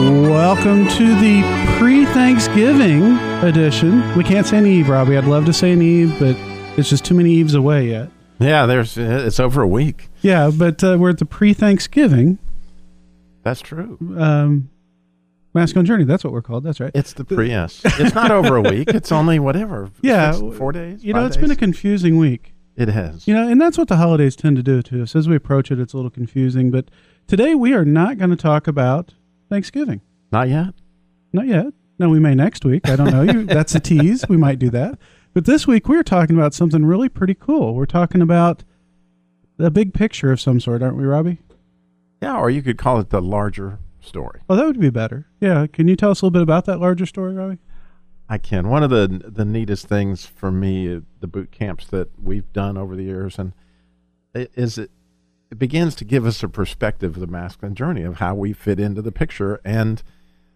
Welcome to the pre-Thanksgiving edition. We can't say an Eve, Robbie. I'd love to say an Eve, but it's just too many Eves away yet. Yeah, there's it's over a week. Yeah, but uh, we're at the pre-Thanksgiving That's true. um, masculine journey. That's what we're called. That's right. It's the pre yes. It's not over a week. It's only whatever. Yeah, six- four days. You know, it's been a confusing week. it has. You know, and that's what the holidays tend to do to us. As we approach it, it's a little confusing. But today we are not going to talk about Thanksgiving. Not yet. Not yet. No, we may next week. I don't know. You, that's a tease. We might do that. But this week we're talking about something really pretty cool. We're talking about a big picture of some sort, aren't we, Robbie? Yeah, or you could call it the larger story. Oh, that would be better. Yeah. Can you tell us a little bit about that larger story, Robbie? I can. One of the the neatest things for me, uh, the boot camps that we've done over the years, and is it it begins to give us a perspective of the masculine journey of how we fit into the picture. And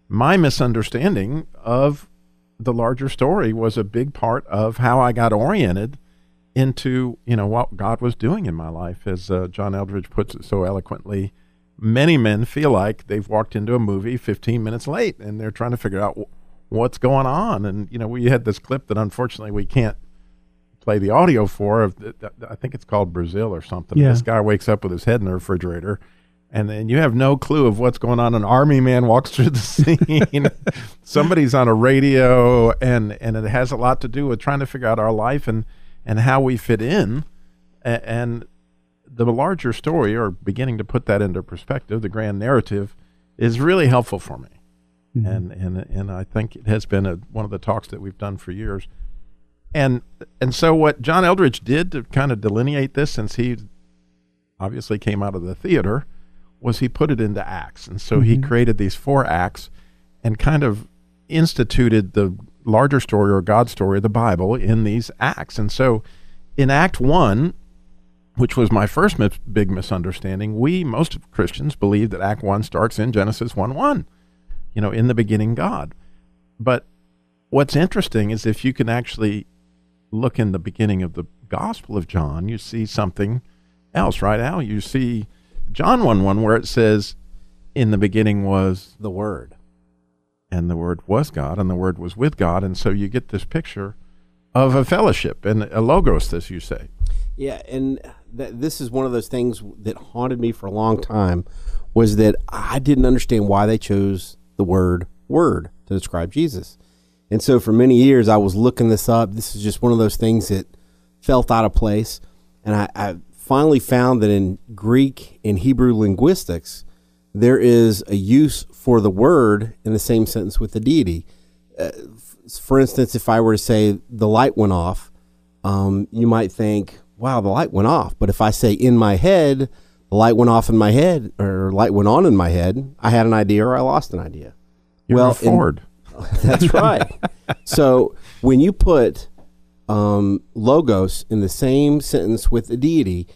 my misunderstanding of the larger story was a big part of how I got oriented into you know what God was doing in my life, as uh, John Eldredge puts it so eloquently. Many men feel like they've walked into a movie 15 minutes late, and they're trying to figure out wh- what's going on. And you know, we had this clip that unfortunately we can't play the audio for. Of I think it's called Brazil or something. Yeah. This guy wakes up with his head in the refrigerator, and then you have no clue of what's going on. An army man walks through the scene. Somebody's on a radio, and and it has a lot to do with trying to figure out our life and and how we fit in, A- and the larger story, or beginning to put that into perspective, the grand narrative, is really helpful for me mm-hmm. and and and I think it has been a, one of the talks that we've done for years. And and so what John Eldredge did to kind of delineate this, since he obviously came out of the theater, was he put it into acts, and so he mm-hmm. created these four acts, and kind of instituted the larger story or God story of the Bible in these acts. And so, in Act One, which was my first mis- big misunderstanding, we most Christians believe that Act One starts in Genesis one one you know, in the beginning, God. But what's interesting is if you can actually look in the beginning of the Gospel of John, you see something else, right, Al? You see John 1 1, where it says, In the beginning was the Word, and the Word was God, and the Word was with God. And so you get this picture of a fellowship and a logos, as you say. Yeah, and th- this is one of those things that haunted me for a long time was that I didn't understand why they chose the word word to describe Jesus. And so for many years I was looking this up. This is just one of those things that felt out of place. And I, I finally found that in Greek and Hebrew linguistics, there is a use for the word in the same sentence with the deity. Uh, for instance, if I were to say the light went off, um, you might think, wow, the light went off. But if I say in my head, the light went off in my head, or light went on in my head, I had an idea or I lost an idea. You're Well, a in-. That's right. so when you put um, logos in the same sentence with a deity,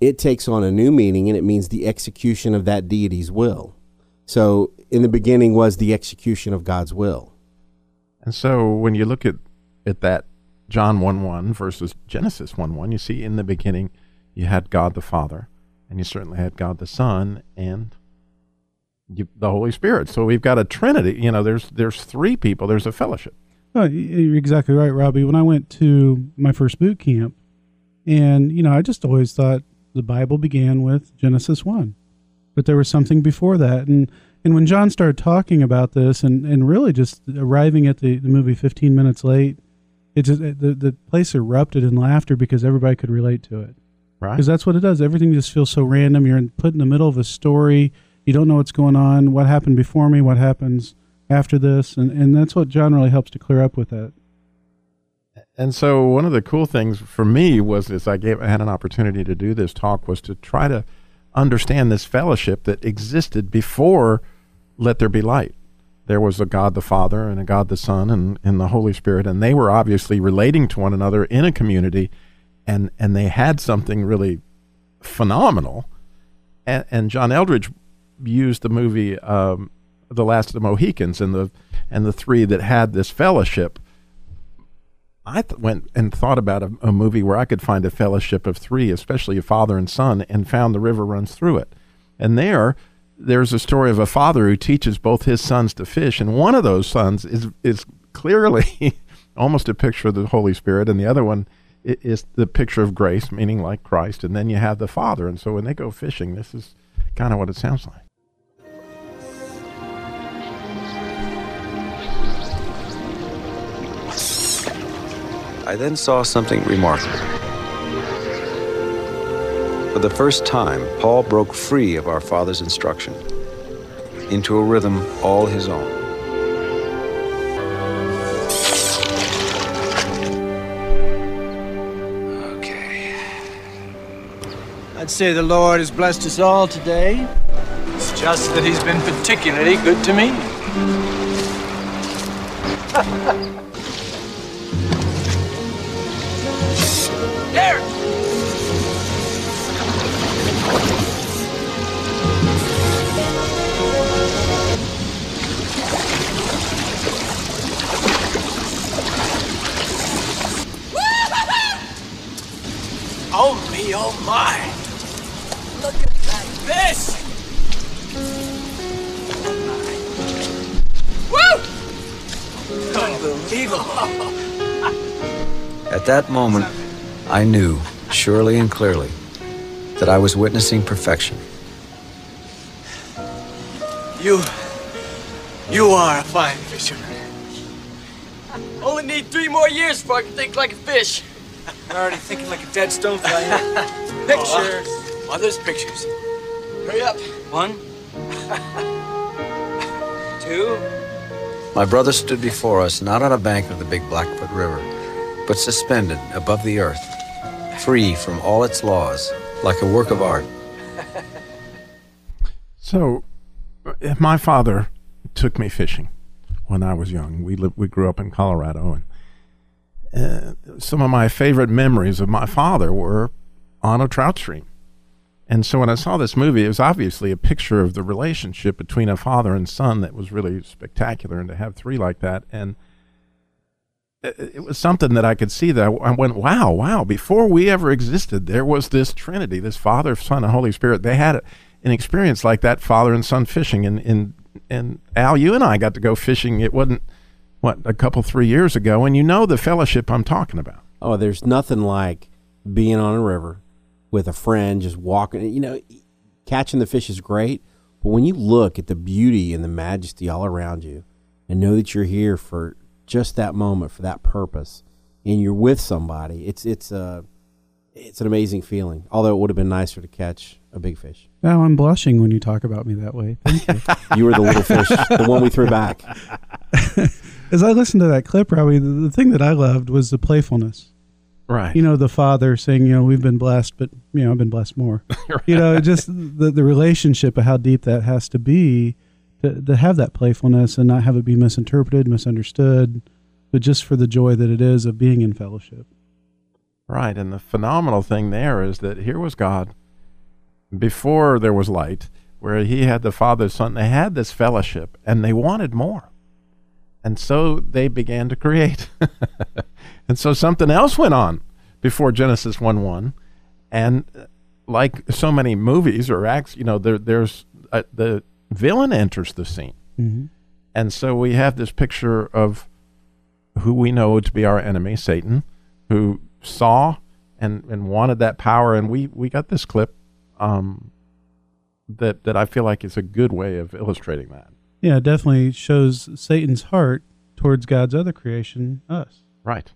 it takes on a new meaning and it means the execution of that deity's will. So in the beginning was the execution of God's will. And so when you look at, at that John 1 1 versus Genesis 1 1, you see in the beginning you had God the Father, and you certainly had God the Son, and the Holy Spirit. So we've got a Trinity. You know, there's there's three people. There's a fellowship. Oh, you're exactly right, Robbie. When I went to my first boot camp, and you know, I just always thought the Bible began with Genesis one, but there was something before that, and and when John started talking about this, and and really just arriving at the, the movie 15 minutes late, it just the the place erupted in laughter because everybody could relate to it. Right. Because that's what it does. Everything just feels so random. You're in, put in the middle of a story. You don't know what's going on. What happened before me? What happens after this? And and that's what John really helps to clear up with that. And so one of the cool things for me was as I gave had an opportunity to do this talk was to try to understand this fellowship that existed before let there be light. There was a God the Father and a God the Son and, and the Holy Spirit, and they were obviously relating to one another in a community, and, and they had something really phenomenal. And, and John Eldredge used the movie um, The Last of the Mohicans and the and the three that had this fellowship. I th- went and thought about a, a movie where I could find a fellowship of three, especially a father and son, and found the river runs through it. And there, there's a story of a father who teaches both his sons to fish, and one of those sons is is clearly almost a picture of the Holy Spirit, and the other one i- is the picture of grace, meaning like Christ. And then you have the father, and so when they go fishing, this is kind of what it sounds like. I then saw something remarkable. For the first time, Paul broke free of our Father's instruction into a rhythm all his own. Okay. I'd say the Lord has blessed us all today. It's just that He's been particularly good to me. Oh me, oh my! Look at that fish! Woo! Unbelievable! At that moment, I knew, surely and clearly, that I was witnessing perfection. You. You are a fine fisherman. Only need three more years before I can think like a fish. I'm already thinking like a dead stonefly. Pictures. Oh, there's pictures. Hurry up. One, two. My brother stood before us, not on a bank of the big Blackfoot River, but suspended above the earth, free from all its laws, like a work of art. So, uh, my father took me fishing when I was young. We lived, we grew up in Colorado, and uh, some of my favorite memories of my father were on a trout stream. And so, when I saw this movie, it was obviously a picture of the relationship between a father and son that was really spectacular, and to have three like that, and it, was something that I could see that I, I went, wow, wow. Before we ever existed, there was this Trinity, this Father, Son, and Holy Spirit. They had an experience like that, father and son fishing. And, and, and Al, you and I got to go fishing. It wasn't, what, a couple, three years ago. And you know the fellowship I'm talking about. Oh, there's nothing like being on a river with a friend, just walking. You know, catching the fish is great, but when you look at the beauty and the majesty all around you, and know that you're here for just that moment, for that purpose, and you're with somebody, it's it's a it's an amazing feeling. Although it would have been nicer to catch a big fish. Now I'm blushing when you talk about me that way. Thank you. You were the little fish, the one we threw back. As I listened to that clip, Robbie, the, the thing that I loved was the playfulness. Right. You know, the father saying, you know, we've been blessed, but, you know, I've been blessed more. You know, just the, the relationship of how deep that has to be to, to have that playfulness and not have it be misinterpreted, misunderstood, but just for the joy that it is of being in fellowship. Right. And the phenomenal thing there is that here was God before there was light, where he had the Father, Son. They had this fellowship and they wanted more. And so they began to create. and so something else went on before Genesis 1 1. And uh, like so many movies or acts, you know, there, there's uh, the villain enters the scene. Mm-hmm. And so we have this picture of who we know to be our enemy, Satan, who saw and, and wanted that power. And we, we got this clip um, that, that I feel like is a good way of illustrating that. Yeah, it definitely shows Satan's heart towards God's other creation, us. Right.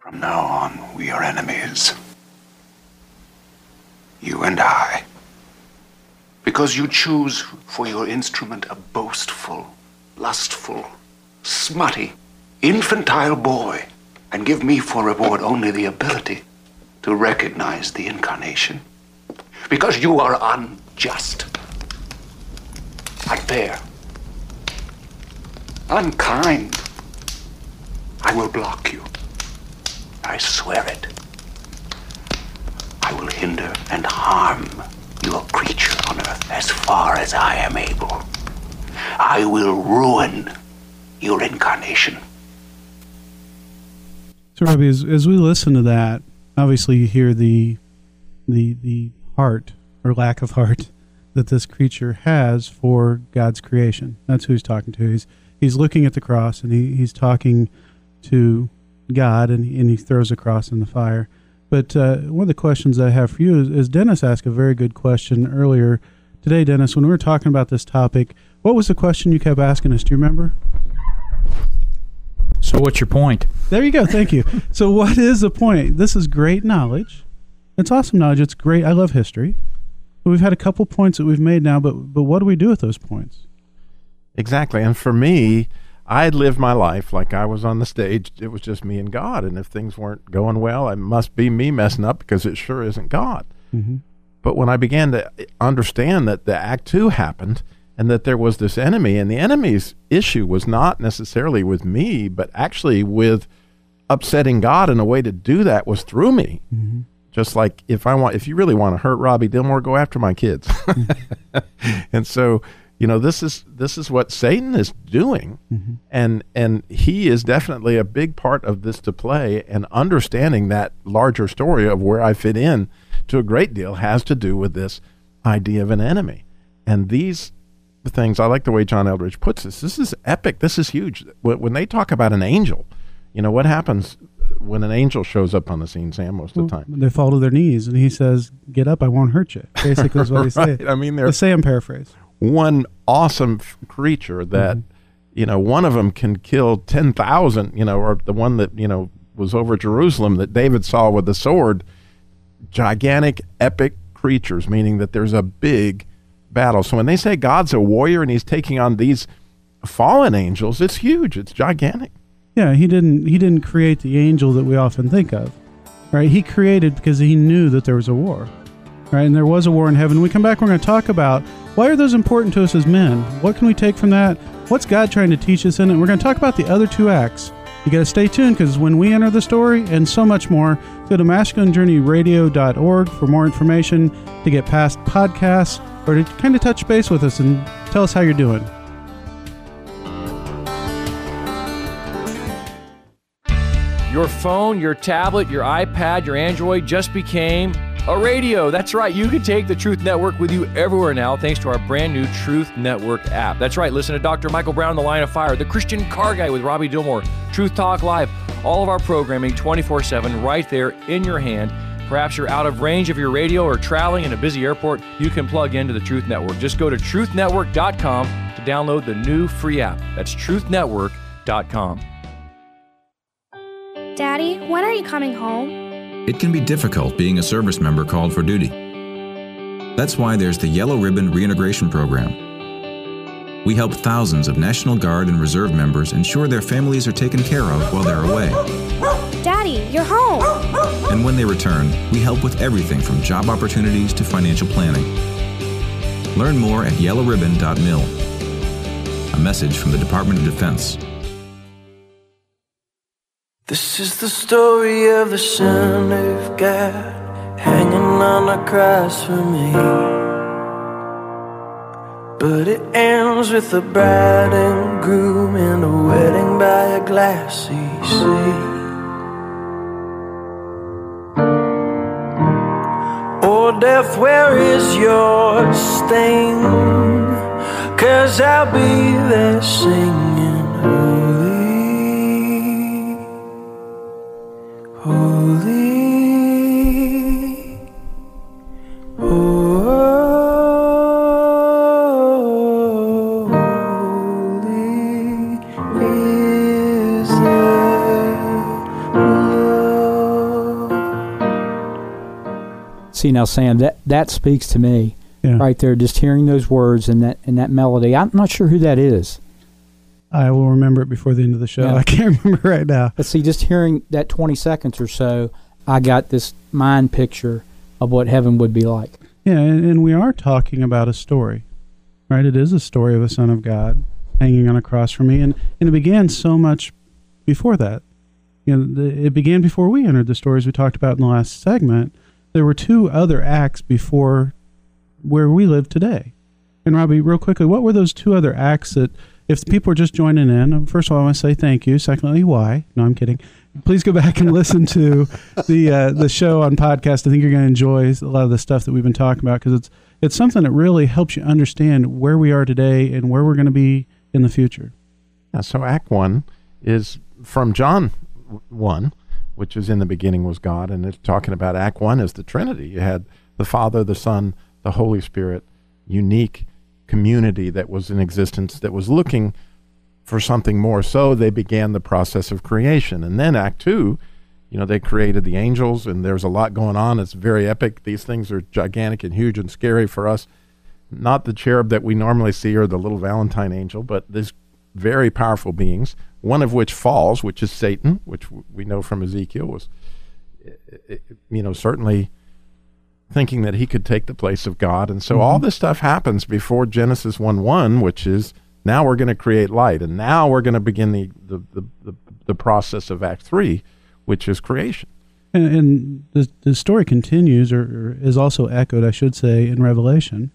From now on, we are enemies. You and I. Because you choose for your instrument a boastful, lustful, smutty, infantile boy, and give me for reward only the ability to recognize the incarnation. Because you are unjust, unfair, unkind, I will block you. I swear it. I will hinder and harm your creature on earth as far as I am able. I will ruin your incarnation. So, Robbie, as, as we listen to that, obviously you hear the the the heart or lack of heart that this creature has for God's creation. That's who he's talking to. He's he's looking at the cross and he, he's talking to God and, and he throws a cross in the fire. But uh, one of the questions I have for you is, is Dennis asked a very good question earlier today, Dennis, when we were talking about this topic. What was the question you kept asking us? Do you remember? So, what's your point? There you go. Thank you. so, what is the point? This is great knowledge. It's awesome knowledge. It's great. I love history. We've had a couple points that we've made now, but but what do we do with those points? Exactly. And for me, I had lived my life like I was on the stage. It was just me and God. And if things weren't going well, it must be me messing up because it sure isn't God. Mm-hmm. But when I began to understand that the Act Two happened and that there was this enemy, and the enemy's issue was not necessarily with me, but actually with upsetting God, and a way to do that was through me. Mm-hmm. Just like if I want, if you really want to hurt Robbie Dilmore, go after my kids. and so, you know, this is this is what Satan is doing, Mm-hmm. and and he is definitely a big part of this to play. And understanding that larger story of where I fit in to a great deal has to do with this idea of an enemy. And these things, I like the way John Eldredge puts this. This is epic. This is huge. When they talk about an angel, you know what happens when an angel shows up on the scene, Sam, most of the time. They fall to their knees, and he says, "Get up, I won't hurt you." Basically, is what he says. I mean, they're The Sam paraphrase. One awesome f- creature that mm-hmm. you know one of them can kill 10,000 you know or the one that you know was over Jerusalem that David saw with the sword. Gigantic epic creatures meaning that there's a big battle. So when they say God's a warrior and he's taking on these fallen angels it's huge. It's gigantic. Yeah, he didn't. He didn't create the angel that we often think of, right? He created because he knew that there was a war, right? And there was a war in heaven. When we come back, we're going to talk about why are those important to us as men. What can we take from that? What's God trying to teach us in it? We're going to talk about the other two acts. You got to stay tuned because when we enter the story and so much more, go to masculinejourneyradio.org for more information to get past podcasts or to kind of touch base with us and tell us how you're doing. Your phone, your tablet, your iPad, your Android just became a radio. That's right. You can take the Truth Network with you everywhere now thanks to our brand new Truth Network app. That's right. Listen to Dr. Michael Brown, The Line of Fire, The Christian Car Guy with Robbie Dilmore, Truth Talk Live, all of our programming 24 7 right there in your hand. Perhaps you're out of range of your radio or traveling in a busy airport, you can plug into the Truth Network. Just go to truthnetwork.com to download the new free app. That's truthnetwork.com. Daddy, when are you coming home? It can be difficult being a service member called for duty. That's why there's the Yellow Ribbon Reintegration Program. We help thousands of National Guard and Reserve members ensure their families are taken care of while they're away. Daddy, you're home. And when they return, we help with everything from job opportunities to financial planning. Learn more at yellowribbon.mil. A message from the Department of Defense. This is the story of the Son of God hanging on a cross for me. But it ends with the bride and groom in a wedding by a glassy sea. Oh, death, where is your sting? Cause I'll be there singing now, Sam, that that speaks to me Yeah. right there. Just hearing those words and that and that melody. I'm not sure who that is, I will remember it before the end of the show. Yeah. I can't remember right now. but see, just hearing that 20 seconds or so, I got this mind picture of what heaven would be like. Yeah, and, and we are talking about a story, right? It is a story of a son of God hanging on a cross for me. And, and it began so much before that. You know, the, it began before we entered the stories we talked about in the last segment. There were two other acts before where we live today. And Robbie, real quickly, what were those two other acts that, if people are just joining in, first of all, I want to say thank you. Secondly, why? No, I'm kidding. Please go back and listen to the uh, the show on podcast. I think you're going to enjoy a lot of the stuff that we've been talking about because it's it's something that really helps you understand where we are today and where we're going to be in the future. Yeah, so Act One is from John one, which is in the beginning was God, and it's talking about Act One as the Trinity. You had the Father, the Son, the Holy Spirit, unique community that was in existence that was looking for something more. So they began the process of creation. And then Act Two, you know, they created the angels, and there's a lot going on. It's very epic. These things are gigantic and huge and scary for us. Not the cherub that we normally see or the little Valentine angel, but these very powerful beings, one of which falls, which is Satan, which we know from Ezekiel was, you know, certainly thinking that he could take the place of God. And so mm-hmm. all this stuff happens before Genesis 1 1, which is now we're going to create light. And now we're going to begin the, the, the, the, the process of Act 3, which is creation. And, and the, the story continues, or, or is also echoed, I should say, in Revelation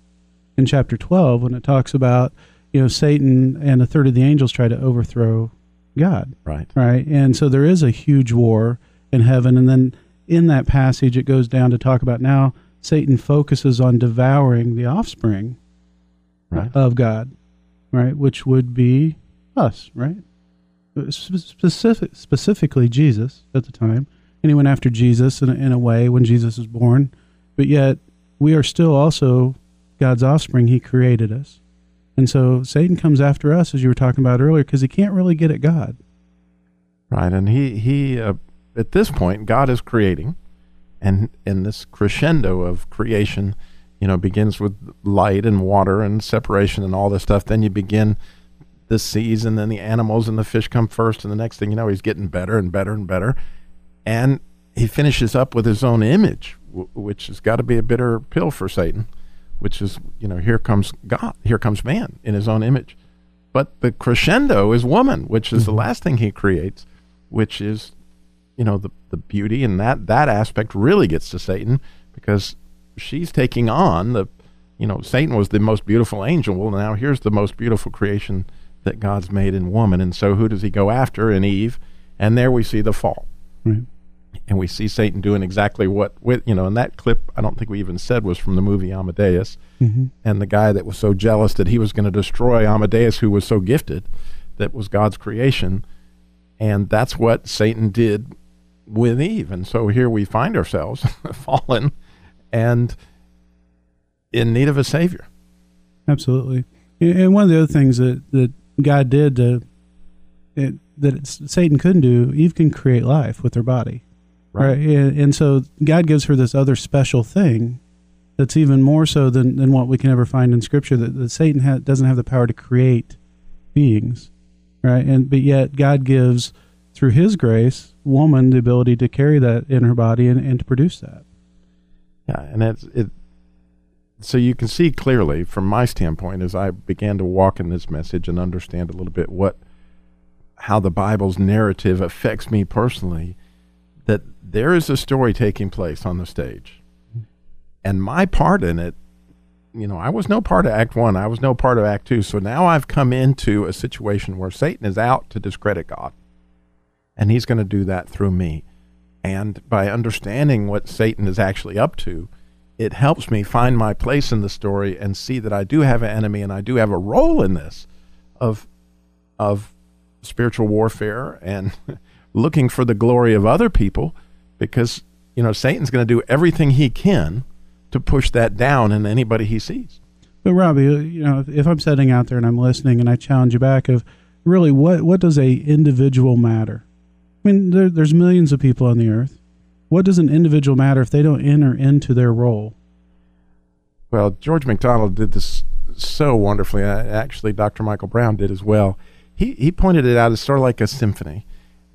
in chapter 12 when it talks about, you know, Satan and a third of the angels try to overthrow God. Right. Right. And so there is a huge war in heaven. And then in that passage, it goes down to talk about now Satan focuses on devouring the offspring right. of God, right? Which would be us, right? Specific, specifically Jesus at the time. And he went after Jesus in a, in a way when Jesus was born. But yet, we are still also God's offspring. He created us. And so Satan comes after us, as you were talking about earlier, because he can't really get at God. Right. And he, he uh, at this point, God is creating and and this crescendo of creation you know begins with light and water and separation and all this stuff then you begin the seas and then the animals and the fish come first and the next thing you know he's getting better and better and better and he finishes up with his own image w- which has got to be a bitter pill for satan which is you know here comes god here comes man in his own image. But the crescendo is woman which is mm-hmm. the last thing he creates which is you know the the beauty. And that that aspect really gets to Satan because she's taking on the you know Satan was the most beautiful angel. Well now here's the most beautiful creation that God's made in woman. And so who does he go after in Eve? And there we see the fall. Right. And we see Satan doing exactly what with you know and that clip I don't think we even said was from the movie Amadeus mm-hmm. and the guy that was so jealous that he was going to destroy Amadeus who was so gifted that was God's creation and that's what Satan did with Eve. And so here we find ourselves fallen and in need of a savior. Absolutely. And one of the other things that, that God did to, it, that Satan couldn't do, Eve can create life with her body. Right. right? And, and, so God gives her this other special thing that's even more so than, than what we can ever find in Scripture that, that Satan ha- doesn't have the power to create beings. Right. And but yet God gives through his grace woman the ability to carry that in her body and, and to produce that. Yeah, and it's it. So you can see clearly from my standpoint as I began to walk in this message and understand a little bit what how the Bible's narrative affects me personally, that there is a story taking place on the stage. And my part in it, you know, I was no part of Act One, I was no part of Act Two. So now I've come into a situation where Satan is out to discredit God. And he's going to do that through me. And by understanding what Satan is actually up to, it helps me find my place in the story and see that I do have an enemy and I do have a role in this of of spiritual warfare and looking for the glory of other people because you know Satan's going to do everything he can to push that down in anybody he sees. But Robbie, uh, you know, if, if I'm sitting out there and I'm listening and I challenge you back of really what what does a individual matter? I mean, there, there's millions of people on the earth. What does an individual matter if they don't enter into their role? Well, George MacDonald did this so wonderfully. Actually, Dr. Michael Brown did as well. He he pointed it out as sort of like a symphony,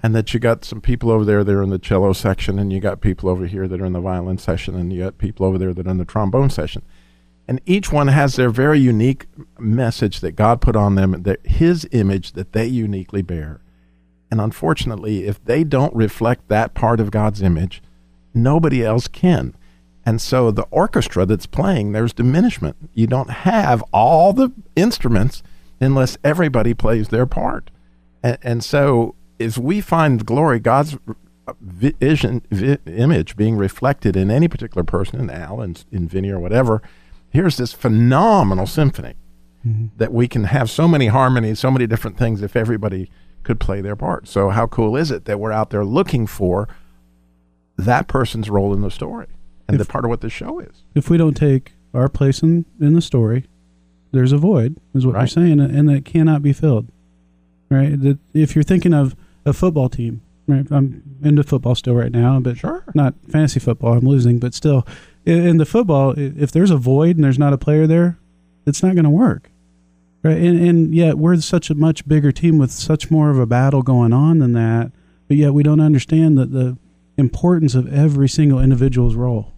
and that you got some people over there that are in the cello section, and you got people over here that are in the violin section, and you got people over there that are in the trombone section. And each one has their very unique message that God put on them, that His image that they uniquely bear. And unfortunately, if they don't reflect that part of God's image, nobody else can. And so the orchestra that's playing, there's diminishment. You don't have all the instruments unless everybody plays their part. And, and so as we find glory, God's vision, vi- image being reflected in any particular person, in Al, in, in Vinny, or whatever, here's this phenomenal symphony Mm-hmm. that we can have so many harmonies, so many different things if everybody could play their part. So how cool is it that we're out there looking for that person's role in the story and the part of what the show is? If we don't take our place in, in the story, there's a void, is what you're saying, and that cannot be filled. Right? That if you're thinking of a football team, right? I'm into football still right now, but Sure. not fantasy football. I'm losing, but still, in, in the football, if there's a void and there's not a player there, it's not going to work. Right? And, and yet we're such a much bigger team with such more of a battle going on than that, but yet we don't understand that the importance of every single individual's role.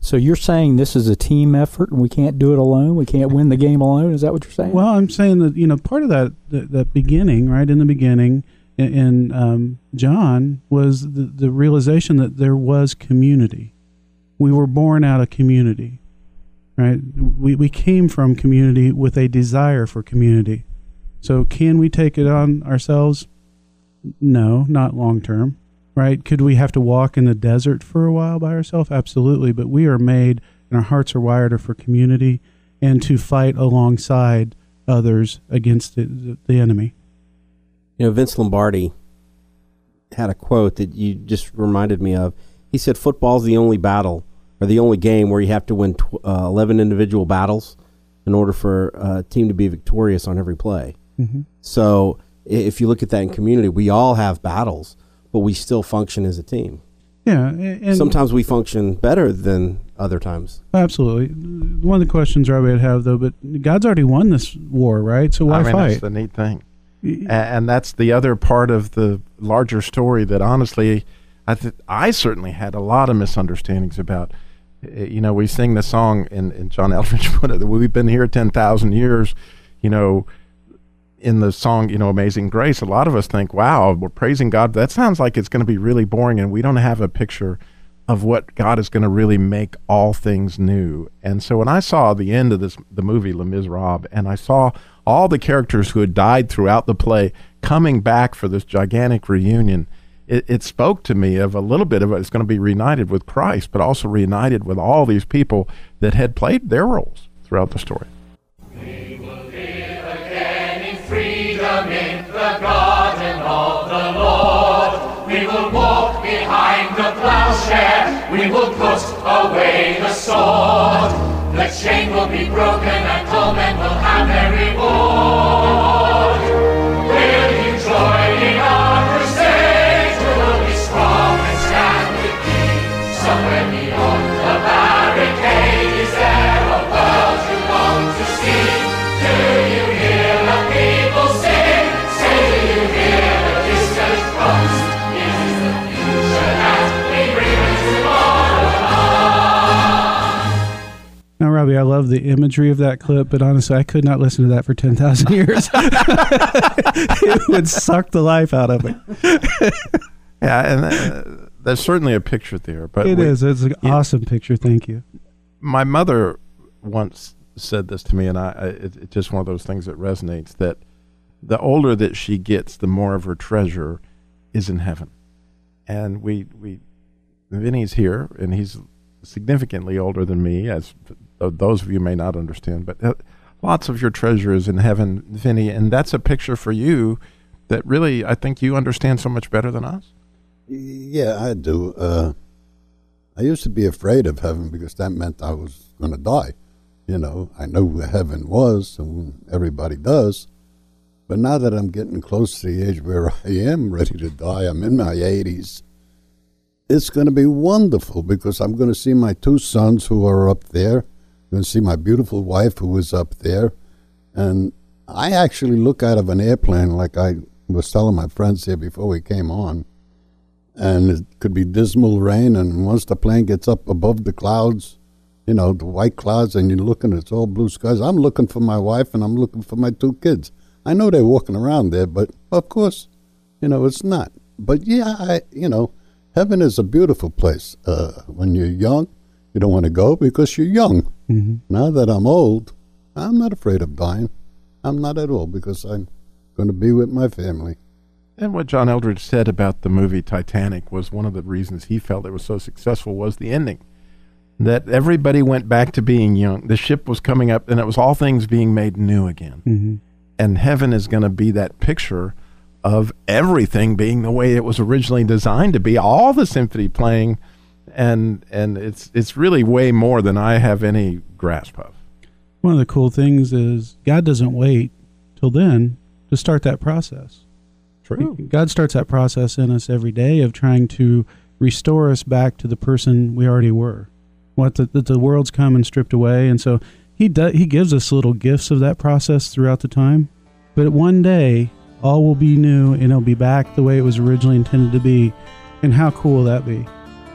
So you're saying this is a team effort and we can't do it alone? We can't win the game alone? Is that what you're saying? Well, I'm saying that you know part of that that, that beginning, right in the beginning, in, in um, John was the, the realization that there was community. We were born out of community, right? We we came from community with a desire for community. So can we take it on ourselves? No, not long term. Right? Could we have to walk in the desert for a while by ourselves? Absolutely. But we are made and our hearts are wired for community and to fight alongside others against the, the, the enemy. You know, Vince Lombardi had a quote that you just reminded me of. He said, "Football's the only battle or the only game where you have to win tw- uh, eleven individual battles in order for a team to be victorious on every play." Mhm. So, if you look at that in community, we all have battles, but we still function as a team. Yeah, and Sometimes we function better than other times. absolutely. One of the questions Robbie would have though, but God's already won this war, right? So why I mean, fight? That's the neat thing. A- and that's the other part of the larger story that honestly I th- I certainly had a lot of misunderstandings about. Uh, You know, we sing the song, and John Eldredge put it, we've been here 10,000 years, you know, in the song, you know, Amazing Grace, a lot of us think, wow, we're praising God. That sounds like it's going to be really boring, and we don't have a picture of what God is going to really make all things new. And so when I saw the end of this, the movie Les Miserables, and I saw all the characters who had died throughout the play coming back for this gigantic reunion, it, it spoke to me of a little bit of it's going to be reunited with Christ, but also reunited with all these people that had played their roles throughout the story. in freedom in the garden of the Lord. We will walk behind the plowshare. We will put away the sword. The chain will be broken and all men will have their reward. Love the imagery of that clip, but honestly, I could not listen to that for 10,000 years. it would suck the life out of me. Yeah, and uh, there's certainly a picture there, but It we- is. It's an awesome picture. Thank you. my mother once said this to me, and I, I it, it's just one of those things that resonates. That the older that she gets, the more of her treasure is in heaven. And we we Vinny's here, and he's significantly older than me, as those of you may not understand. But uh, lots of your treasure is in heaven, Vinny, and that's a picture for you that really I think you understand so much better than us. Yeah, I do. Uh, I used to be afraid of heaven because that meant I was going to die. You know, I know where heaven was, and everybody does. But now that I'm getting close to the age where I am ready to die, I'm in my 80s, it's going to be wonderful because I'm going to see my two sons who are up there. Going to see my beautiful wife who was up there. And I actually look out of an airplane like I was telling my friends here before we came on and it could be dismal rain. And once the plane gets up above the clouds, you know, the white clouds, and you're looking, it's all blue skies. I'm looking for my wife and I'm looking for my two kids. I know they're walking around there, but of course, you know, it's not. But yeah, I, you know, heaven is a beautiful place. Uh, when you're young, you don't want to go because you're young. Mhm. Now that I'm old, I'm not afraid of dying. I'm not at all because I'm going to be with my family. And what John Eldredge said about the movie Titanic was one of the reasons he felt it was so successful was the ending. That everybody went back to being young. The ship was coming up, and it was all things being made new again. Mhm. And heaven is going to be that picture of everything being the way it was originally designed to be. All the symphony playing, and and it's it's really way more than I have any grasp of. One of the cool things is God doesn't wait till then to start that process. True. God starts that process in us every day of trying to restore us back to the person we already were. What the, the, the world's come and stripped away, and so He does. He gives us little gifts of that process throughout the time. But one day, all will be new, and it'll be back the way it was originally intended to be. And how cool will that be?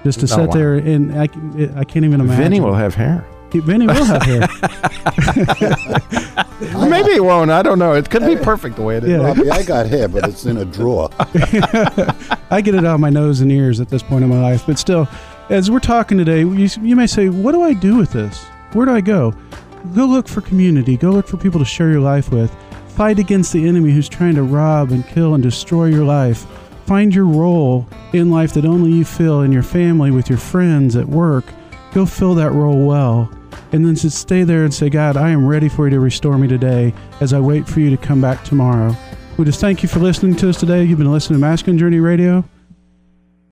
Just to sit wow. there and I can't even imagine. Vinny will have hair. He- Vinny will have hair. Maybe it won't. I don't know. It could be perfect the way it is. Yeah. Robbie, I got hair, but it's in a drawer. I get it out of my nose and ears at this point in my life. But still, as we're talking today, you, you may say, What do I do with this? Where do I go? Go look for community. Go look for people to share your life with. Fight against the enemy who's trying to rob and kill and destroy your life. Find your role in life that only you fill in your family, with your friends, at work. Go fill that role well. And then just stay there and say, God, I am ready for you to restore me today as I wait for you to come back tomorrow. We just thank you for listening to us today. You've been listening to Masculine Journey Radio.